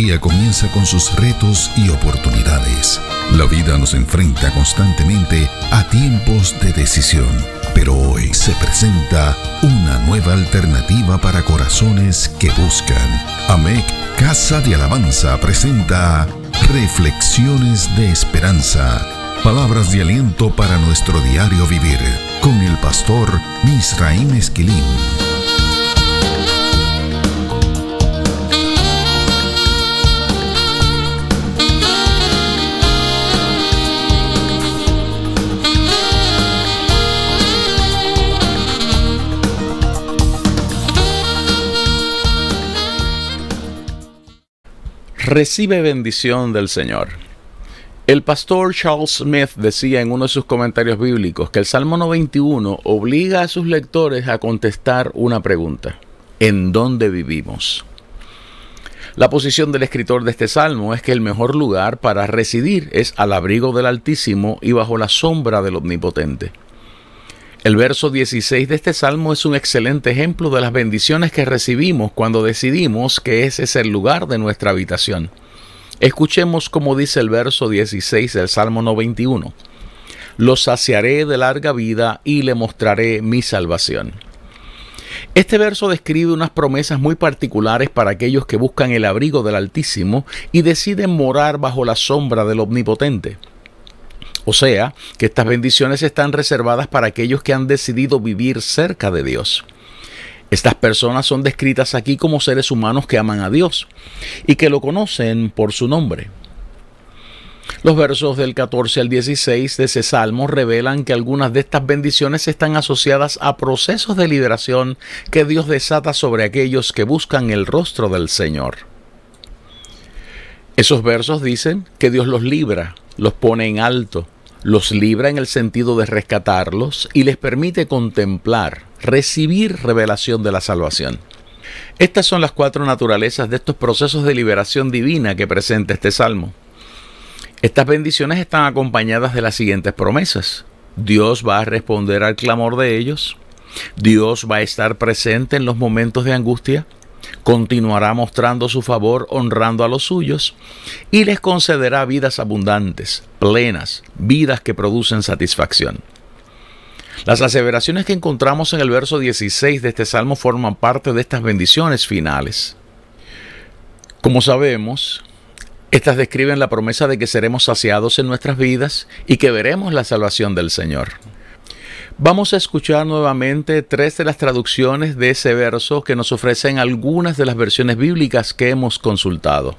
día comienza con sus retos y oportunidades. La vida nos enfrenta constantemente a tiempos de decisión, pero hoy se presenta una nueva alternativa para corazones que buscan. AMEC Casa de Alabanza presenta Reflexiones de Esperanza. Palabras de aliento para nuestro diario vivir con el pastor Misraim Esquilín. Recibe bendición del Señor. El pastor Charles Smith decía en uno de sus comentarios bíblicos que el Salmo 91 obliga a sus lectores a contestar una pregunta. ¿En dónde vivimos? La posición del escritor de este salmo es que el mejor lugar para residir es al abrigo del Altísimo y bajo la sombra del Omnipotente. El verso 16 de este salmo es un excelente ejemplo de las bendiciones que recibimos cuando decidimos que ese es el lugar de nuestra habitación. Escuchemos cómo dice el verso 16 del Salmo 91. Lo saciaré de larga vida y le mostraré mi salvación. Este verso describe unas promesas muy particulares para aquellos que buscan el abrigo del Altísimo y deciden morar bajo la sombra del Omnipotente. O sea, que estas bendiciones están reservadas para aquellos que han decidido vivir cerca de Dios. Estas personas son descritas aquí como seres humanos que aman a Dios y que lo conocen por su nombre. Los versos del 14 al 16 de ese salmo revelan que algunas de estas bendiciones están asociadas a procesos de liberación que Dios desata sobre aquellos que buscan el rostro del Señor. Esos versos dicen que Dios los libra los pone en alto, los libra en el sentido de rescatarlos y les permite contemplar, recibir revelación de la salvación. Estas son las cuatro naturalezas de estos procesos de liberación divina que presenta este salmo. Estas bendiciones están acompañadas de las siguientes promesas. Dios va a responder al clamor de ellos. Dios va a estar presente en los momentos de angustia continuará mostrando su favor honrando a los suyos y les concederá vidas abundantes, plenas, vidas que producen satisfacción. Las aseveraciones que encontramos en el verso 16 de este salmo forman parte de estas bendiciones finales. Como sabemos, estas describen la promesa de que seremos saciados en nuestras vidas y que veremos la salvación del Señor. Vamos a escuchar nuevamente tres de las traducciones de ese verso que nos ofrecen algunas de las versiones bíblicas que hemos consultado.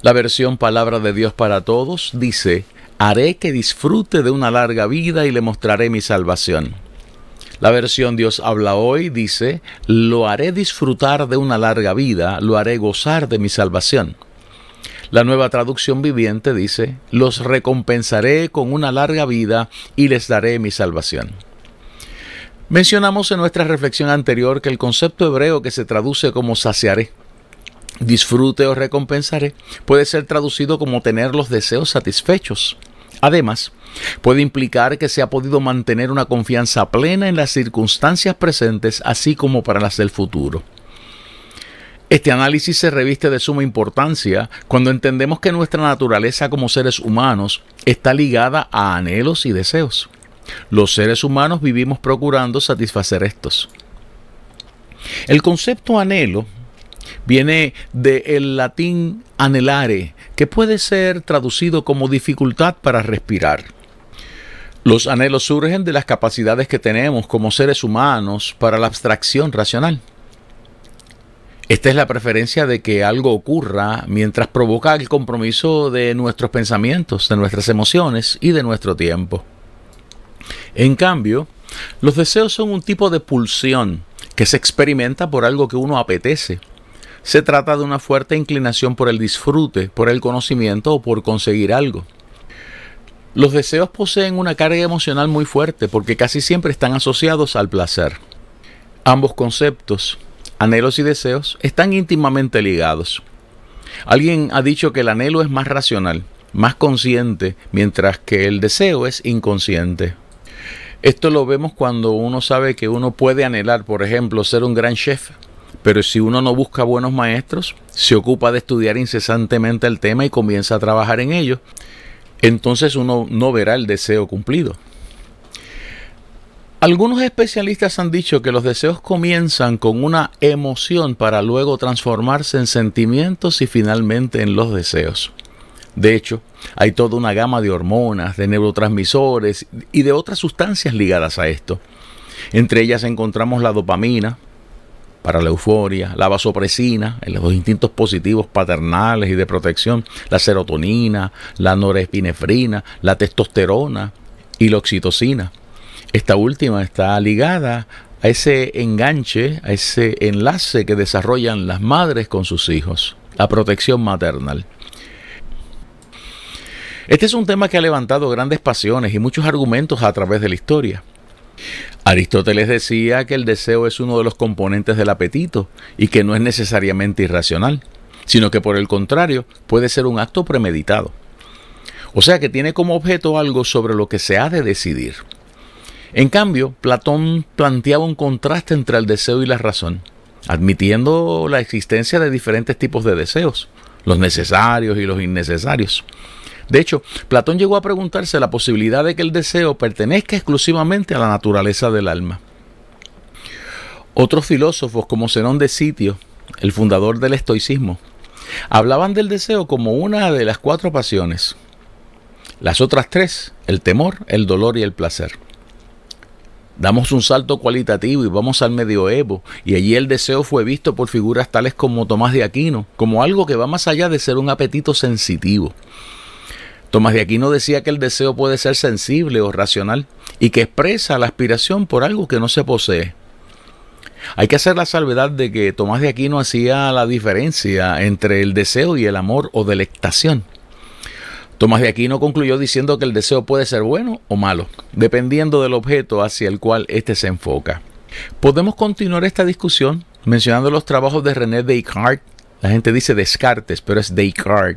La versión Palabra de Dios para Todos dice, Haré que disfrute de una larga vida y le mostraré mi salvación. La versión Dios habla hoy dice, Lo haré disfrutar de una larga vida, lo haré gozar de mi salvación. La nueva traducción viviente dice, los recompensaré con una larga vida y les daré mi salvación. Mencionamos en nuestra reflexión anterior que el concepto hebreo que se traduce como saciaré, disfrute o recompensaré, puede ser traducido como tener los deseos satisfechos. Además, puede implicar que se ha podido mantener una confianza plena en las circunstancias presentes, así como para las del futuro. Este análisis se reviste de suma importancia cuando entendemos que nuestra naturaleza como seres humanos está ligada a anhelos y deseos. Los seres humanos vivimos procurando satisfacer estos. El concepto anhelo viene del latín anhelare, que puede ser traducido como dificultad para respirar. Los anhelos surgen de las capacidades que tenemos como seres humanos para la abstracción racional. Esta es la preferencia de que algo ocurra mientras provoca el compromiso de nuestros pensamientos, de nuestras emociones y de nuestro tiempo. En cambio, los deseos son un tipo de pulsión que se experimenta por algo que uno apetece. Se trata de una fuerte inclinación por el disfrute, por el conocimiento o por conseguir algo. Los deseos poseen una carga emocional muy fuerte porque casi siempre están asociados al placer. Ambos conceptos, anhelos y deseos están íntimamente ligados. Alguien ha dicho que el anhelo es más racional, más consciente, mientras que el deseo es inconsciente. Esto lo vemos cuando uno sabe que uno puede anhelar, por ejemplo, ser un gran chef, Pero si uno no busca buenos maestros, se ocupa de estudiar incesantemente el tema y comienza a trabajar en ello, entonces uno no verá el deseo cumplido. Algunos especialistas han dicho que los deseos comienzan con una emoción para luego transformarse en sentimientos y finalmente en los deseos. De hecho, hay toda una gama de hormonas, de neurotransmisores y de otras sustancias ligadas a esto. Entre ellas encontramos la dopamina, para la euforia, la vasopresina, los instintos positivos paternales y de protección, la serotonina, la norepinefrina, la testosterona y la oxitocina. Esta última está ligada a ese enganche, a ese enlace que desarrollan las madres con sus hijos, la protección maternal. Este es un tema que ha levantado grandes pasiones y muchos argumentos a través de la historia. Aristóteles decía que el deseo es uno de los componentes del apetito y que no es necesariamente irracional, sino que por el contrario puede ser un acto premeditado. O sea que tiene como objeto algo sobre lo que se ha de decidir. En cambio, Platón planteaba un contraste entre el deseo y la razón, admitiendo la existencia de diferentes tipos de deseos, los necesarios y los innecesarios. De hecho, Platón llegó a preguntarse la posibilidad de que el deseo pertenezca exclusivamente a la naturaleza del alma. Otros filósofos como Zenón de Sitio, el fundador del estoicismo, hablaban del deseo como una de las cuatro pasiones. Las otras tres, el temor, el dolor y el placer. Damos un salto cualitativo y vamos al medioevo, y allí el deseo fue visto por figuras tales como Tomás de Aquino, como algo que va más allá de ser un apetito sensitivo. Tomás de Aquino decía que el deseo puede ser sensible o racional, y que expresa la aspiración por algo que no se posee. Hay que hacer la salvedad de que Tomás de Aquino hacía la diferencia entre el deseo y el amor o delectación. Tomás de Aquino concluyó diciendo que el deseo puede ser bueno o malo, dependiendo del objeto hacia el cual éste se enfoca. Podemos continuar esta discusión mencionando los trabajos de René Descartes. La gente dice Descartes, pero es Descartes.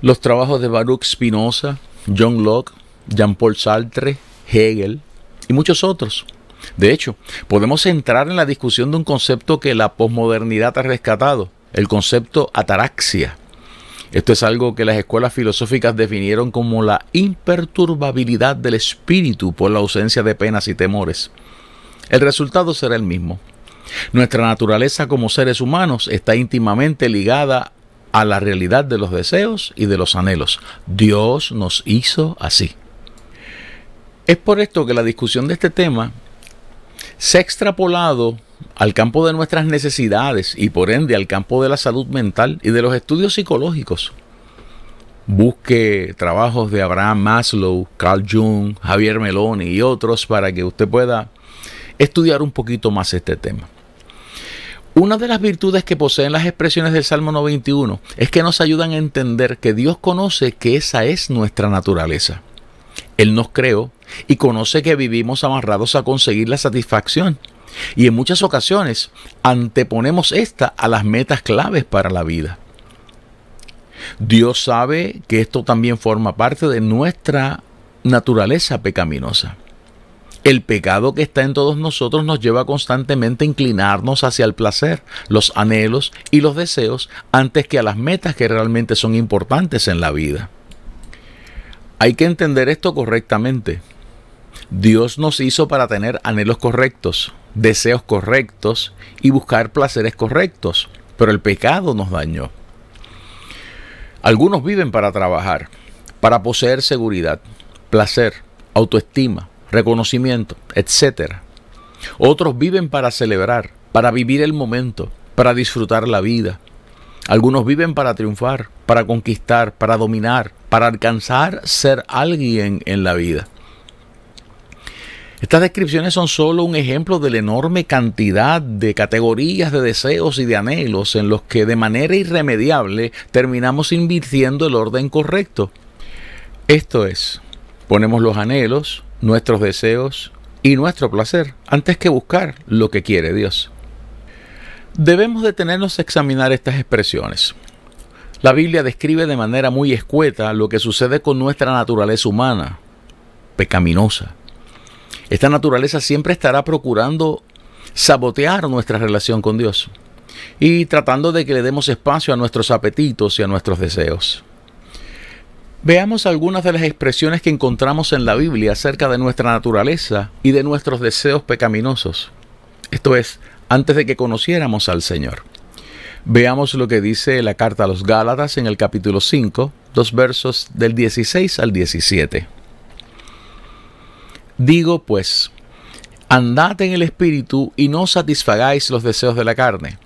Los trabajos de Baruch Spinoza, John Locke, Jean-Paul Sartre, Hegel y muchos otros. De hecho, podemos entrar en la discusión de un concepto que la posmodernidad ha rescatado, el concepto ataraxia esto es algo que las escuelas filosóficas definieron como la imperturbabilidad del espíritu por la ausencia de penas y temores. El resultado será el mismo. Nuestra naturaleza como seres humanos está íntimamente ligada a la realidad de los deseos y de los anhelos. Dios nos hizo así. Es por esto que la discusión de este tema se ha extrapolado al campo de nuestras necesidades y por ende al campo de la salud mental y de los estudios psicológicos. Busque trabajos de Abraham Maslow, Carl Jung, Javier Meloni y otros para que usted pueda estudiar un poquito más este tema. Una de las virtudes que poseen las expresiones del Salmo 91 es que nos ayudan a entender que Dios conoce que esa es nuestra naturaleza. Él nos creó y conoce que vivimos amarrados a conseguir la satisfacción y en muchas ocasiones anteponemos esta a las metas claves para la vida. Dios sabe que esto también forma parte de nuestra naturaleza pecaminosa. El pecado que está en todos nosotros nos lleva constantemente a inclinarnos hacia el placer, los anhelos y los deseos antes que a las metas que realmente son importantes en la vida. Hay que entender esto correctamente. Dios nos hizo para tener anhelos correctos, deseos correctos y buscar placeres correctos, pero el pecado nos dañó. Algunos viven para trabajar, para poseer seguridad, placer, autoestima, reconocimiento, etc. Otros viven para celebrar, para vivir el momento, para disfrutar la vida. Algunos viven para triunfar, para conquistar, para dominar, para alcanzar ser alguien en la vida. Estas descripciones son solo un ejemplo de la enorme cantidad de categorías de deseos y de anhelos en los que de manera irremediable terminamos invirtiendo el orden correcto. Esto es, ponemos los anhelos, nuestros deseos y nuestro placer antes que buscar lo que quiere Dios. Debemos detenernos a examinar estas expresiones. La Biblia describe de manera muy escueta lo que sucede con nuestra naturaleza humana, pecaminosa esta naturaleza siempre estará procurando sabotear nuestra relación con Dios y tratando de que le demos espacio a nuestros apetitos y a nuestros deseos. Veamos algunas de las expresiones que encontramos en la Biblia acerca de nuestra naturaleza y de nuestros deseos pecaminosos. Esto es, antes de que conociéramos al Señor. Veamos lo que dice la carta a los Gálatas en el capítulo 5, dos versos del 16 al 17. Digo pues, andad en el Espíritu y no satisfagáis los deseos de la carne,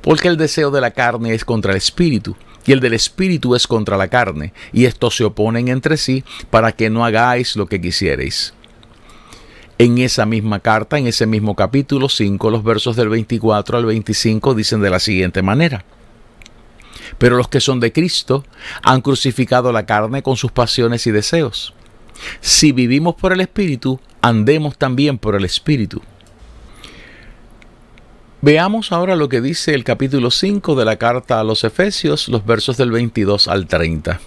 porque el deseo de la carne es contra el Espíritu, y el del Espíritu es contra la carne, y estos se oponen entre sí para que no hagáis lo que quisierais. En esa misma carta, en ese mismo capítulo 5, los versos del 24 al 25 dicen de la siguiente manera. Pero los que son de Cristo han crucificado la carne con sus pasiones y deseos. Si vivimos por el Espíritu, andemos también por el Espíritu. Veamos ahora lo que dice el capítulo 5 de la carta a los Efesios, los versos del 22 al 30.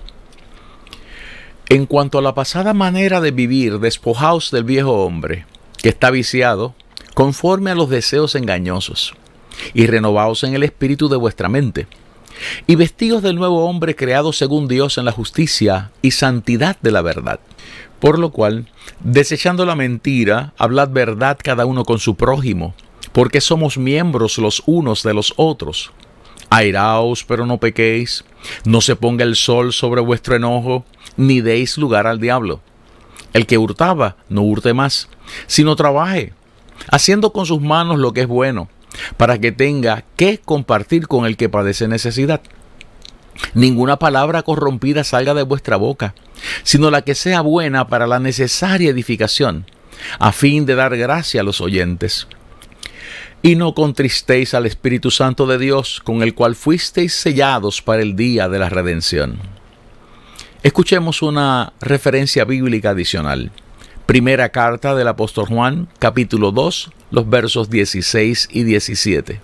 En cuanto a la pasada manera de vivir, despojaos del viejo hombre, que está viciado, conforme a los deseos engañosos, y renovaos en el espíritu de vuestra mente, y vestidos del nuevo hombre creado según Dios en la justicia y santidad de la verdad. Por lo cual, desechando la mentira, hablad verdad cada uno con su prójimo, porque somos miembros los unos de los otros. Airaos, pero no pequéis, no se ponga el sol sobre vuestro enojo, ni deis lugar al diablo. El que hurtaba, no hurte más, sino trabaje, haciendo con sus manos lo que es bueno, para que tenga que compartir con el que padece necesidad. Ninguna palabra corrompida salga de vuestra boca, sino la que sea buena para la necesaria edificación, a fin de dar gracia a los oyentes. Y no contristéis al Espíritu Santo de Dios, con el cual fuisteis sellados para el día de la redención. Escuchemos una referencia bíblica adicional. Primera carta del apóstol Juan, capítulo 2, los versos 16 y 17.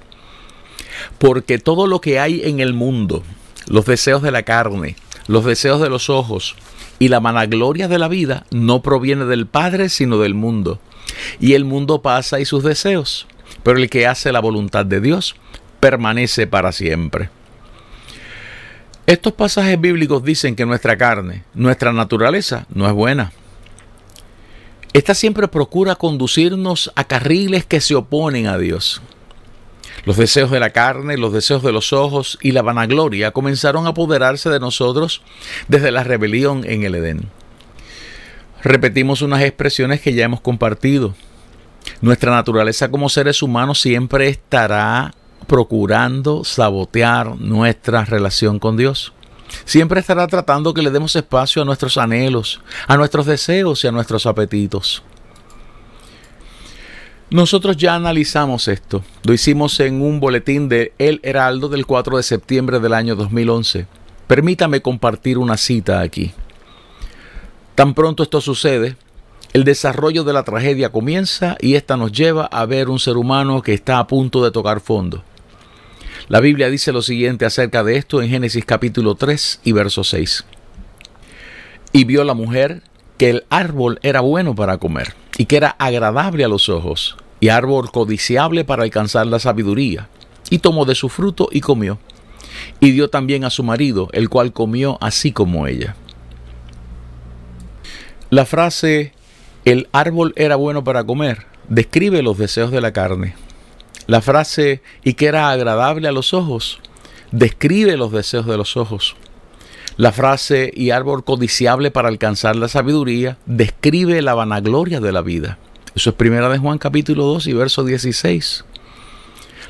Porque todo lo que hay en el mundo, los deseos de la carne, los deseos de los ojos y la vanagloria de la vida, no proviene del Padre, sino del mundo. Y el mundo pasa y sus deseos, pero el que hace la voluntad de Dios permanece para siempre. Estos pasajes bíblicos dicen que nuestra carne, nuestra naturaleza, no es buena. Esta siempre procura conducirnos a carriles que se oponen a Dios. Los deseos de la carne, los deseos de los ojos y la vanagloria comenzaron a apoderarse de nosotros desde la rebelión en el Edén. Repetimos unas expresiones que ya hemos compartido. Nuestra naturaleza como seres humanos siempre estará procurando sabotear nuestra relación con Dios. Siempre estará tratando que le demos espacio a nuestros anhelos, a nuestros deseos y a nuestros apetitos. Nosotros ya analizamos esto. Lo hicimos en un boletín de El Heraldo del 4 de septiembre del año 2011. Permítame compartir una cita aquí. Tan pronto esto sucede, el desarrollo de la tragedia comienza y esta nos lleva a ver un ser humano que está a punto de tocar fondo. La Biblia dice lo siguiente acerca de esto en Génesis capítulo 3 y verso 6. Y vio la mujer que el árbol era bueno para comer y que era agradable a los ojos y árbol codiciable para alcanzar la sabiduría. Y tomó de su fruto y comió. Y dio también a su marido, el cual comió así como ella. La frase el árbol era bueno para comer describe los deseos de la carne. La frase y que era agradable a los ojos describe los deseos de los ojos. La frase y árbol codiciable para alcanzar la sabiduría describe la vanagloria de la vida. Eso es primera de Juan capítulo 2 y verso 16.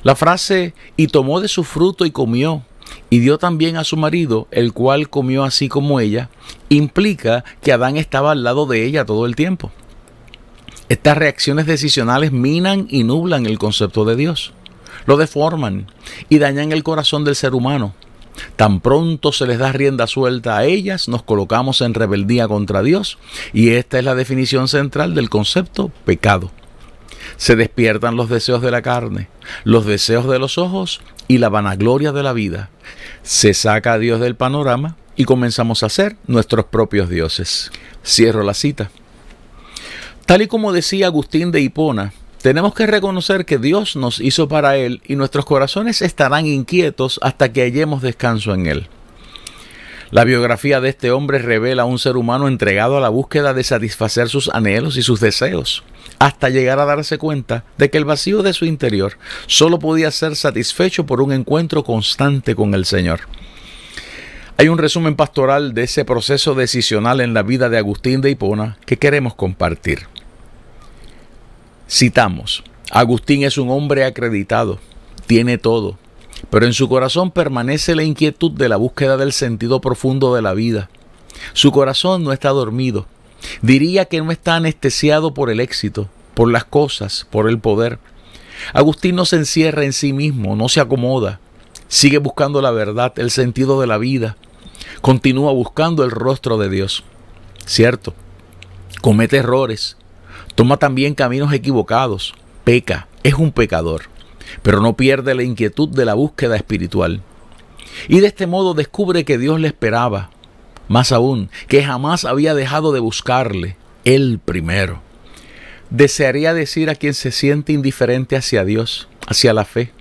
La frase y tomó de su fruto y comió y dio también a su marido, el cual comió así como ella, implica que Adán estaba al lado de ella todo el tiempo. Estas reacciones decisionales minan y nublan el concepto de Dios, lo deforman y dañan el corazón del ser humano. Tan pronto se les da rienda suelta a ellas, nos colocamos en rebeldía contra Dios y esta es la definición central del concepto pecado. Se despiertan los deseos de la carne, los deseos de los ojos y la vanagloria de la vida. Se saca a Dios del panorama y comenzamos a ser nuestros propios dioses. Cierro la cita. Tal y como decía Agustín de Hipona, tenemos que reconocer que Dios nos hizo para Él y nuestros corazones estarán inquietos hasta que hallemos descanso en Él. La biografía de este hombre revela a un ser humano entregado a la búsqueda de satisfacer sus anhelos y sus deseos, hasta llegar a darse cuenta de que el vacío de su interior solo podía ser satisfecho por un encuentro constante con el Señor. Hay un resumen pastoral de ese proceso decisional en la vida de Agustín de Hipona que queremos compartir. Citamos, Agustín es un hombre acreditado, tiene todo, pero en su corazón permanece la inquietud de la búsqueda del sentido profundo de la vida. Su corazón no está dormido. Diría que no está anestesiado por el éxito, por las cosas, por el poder. Agustín no se encierra en sí mismo, no se acomoda. Sigue buscando la verdad, el sentido de la vida. Continúa buscando el rostro de Dios. Cierto, comete errores, toma también caminos equivocados, peca, es un pecador pero no pierde la inquietud de la búsqueda espiritual. Y de este modo descubre que Dios le esperaba, más aún, que jamás había dejado de buscarle, él primero. Desearía decir a quien se siente indiferente hacia Dios, hacia la fe,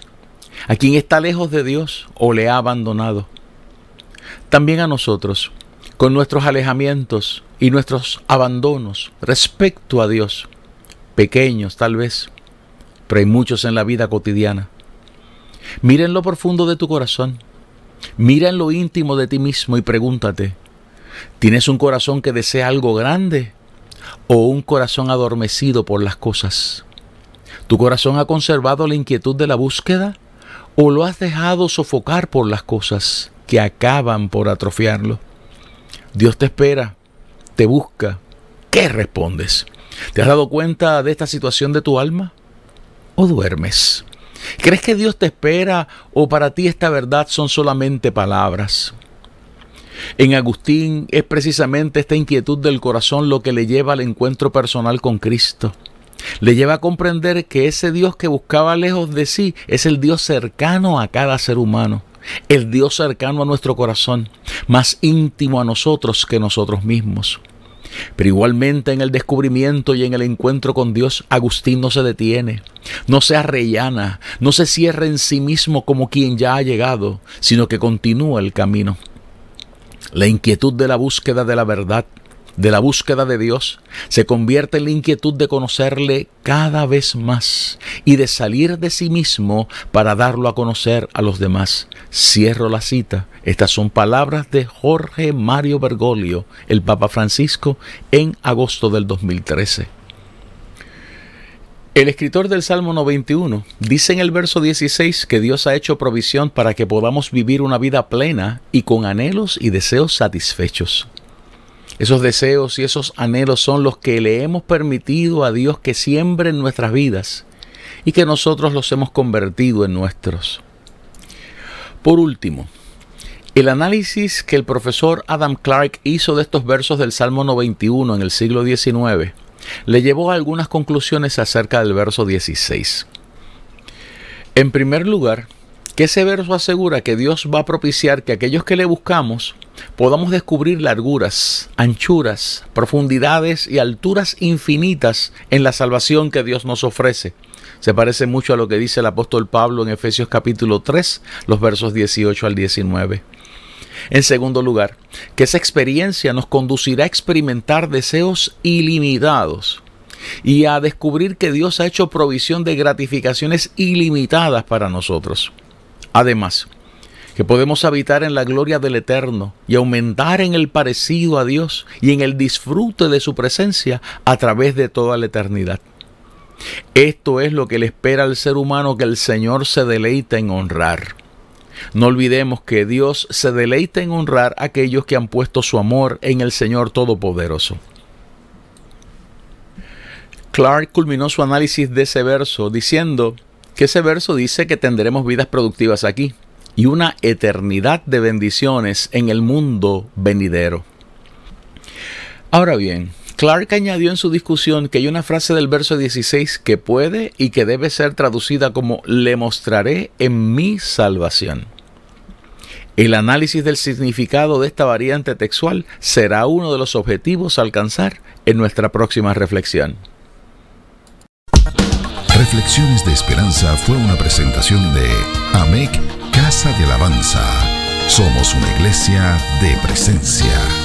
a quien está lejos de Dios o le ha abandonado. También a nosotros, con nuestros alejamientos y nuestros abandonos respecto a Dios, pequeños tal vez, pero hay muchos en la vida cotidiana. Mira en lo profundo de tu corazón, mira en lo íntimo de ti mismo y pregúntate, ¿tienes un corazón que desea algo grande o un corazón adormecido por las cosas? ¿Tu corazón ha conservado la inquietud de la búsqueda o lo has dejado sofocar por las cosas que acaban por atrofiarlo? Dios te espera, te busca. ¿Qué respondes? ¿Te has dado cuenta de esta situación de tu alma? o duermes? ¿Crees que Dios te espera o para ti esta verdad son solamente palabras? En Agustín es precisamente esta inquietud del corazón lo que le lleva al encuentro personal con Cristo. Le lleva a comprender que ese Dios que buscaba lejos de sí es el Dios cercano a cada ser humano, el Dios cercano a nuestro corazón, más íntimo a nosotros que nosotros mismos. Pero igualmente en el descubrimiento y en el encuentro con Dios, Agustín no se detiene, no se arrellana, no se cierra en sí mismo como quien ya ha llegado, sino que continúa el camino. La inquietud de la búsqueda de la verdad de la búsqueda de Dios se convierte en la inquietud de conocerle cada vez más y de salir de sí mismo para darlo a conocer a los demás. Cierro la cita. Estas son palabras de Jorge Mario Bergoglio, el Papa Francisco, en agosto del 2013. El escritor del Salmo 91 dice en el verso 16 que Dios ha hecho provisión para que podamos vivir una vida plena y con anhelos y deseos satisfechos. Esos deseos y esos anhelos son los que le hemos permitido a Dios que siembre en nuestras vidas y que nosotros los hemos convertido en nuestros. Por último, el análisis que el profesor Adam Clark hizo de estos versos del Salmo 91 en el siglo XIX le llevó a algunas conclusiones acerca del verso 16. En primer lugar, que ese verso asegura que Dios va a propiciar que aquellos que le buscamos podamos descubrir larguras, anchuras, profundidades y alturas infinitas en la salvación que Dios nos ofrece. Se parece mucho a lo que dice el apóstol Pablo en Efesios capítulo 3, los versos 18 al 19. En segundo lugar, que esa experiencia nos conducirá a experimentar deseos ilimitados y a descubrir que Dios ha hecho provisión de gratificaciones ilimitadas para nosotros. Además, que podemos habitar en la gloria del Eterno y aumentar en el parecido a Dios y en el disfrute de su presencia a través de toda la eternidad. Esto es lo que le espera al ser humano que el Señor se deleita en honrar. No olvidemos que Dios se deleita en honrar a aquellos que han puesto su amor en el Señor Todopoderoso. Clark culminó su análisis de ese verso diciendo que ese verso dice que tendremos vidas productivas aquí y una eternidad de bendiciones en el mundo venidero. Ahora bien, Clark añadió en su discusión que hay una frase del verso 16 que puede y que debe ser traducida como le mostraré en mi salvación. El análisis del significado de esta variante textual será uno de los objetivos a alcanzar en nuestra próxima reflexión. Reflexiones de Esperanza fue una presentación de AMEC Casa de Alabanza. Somos una iglesia de presencia.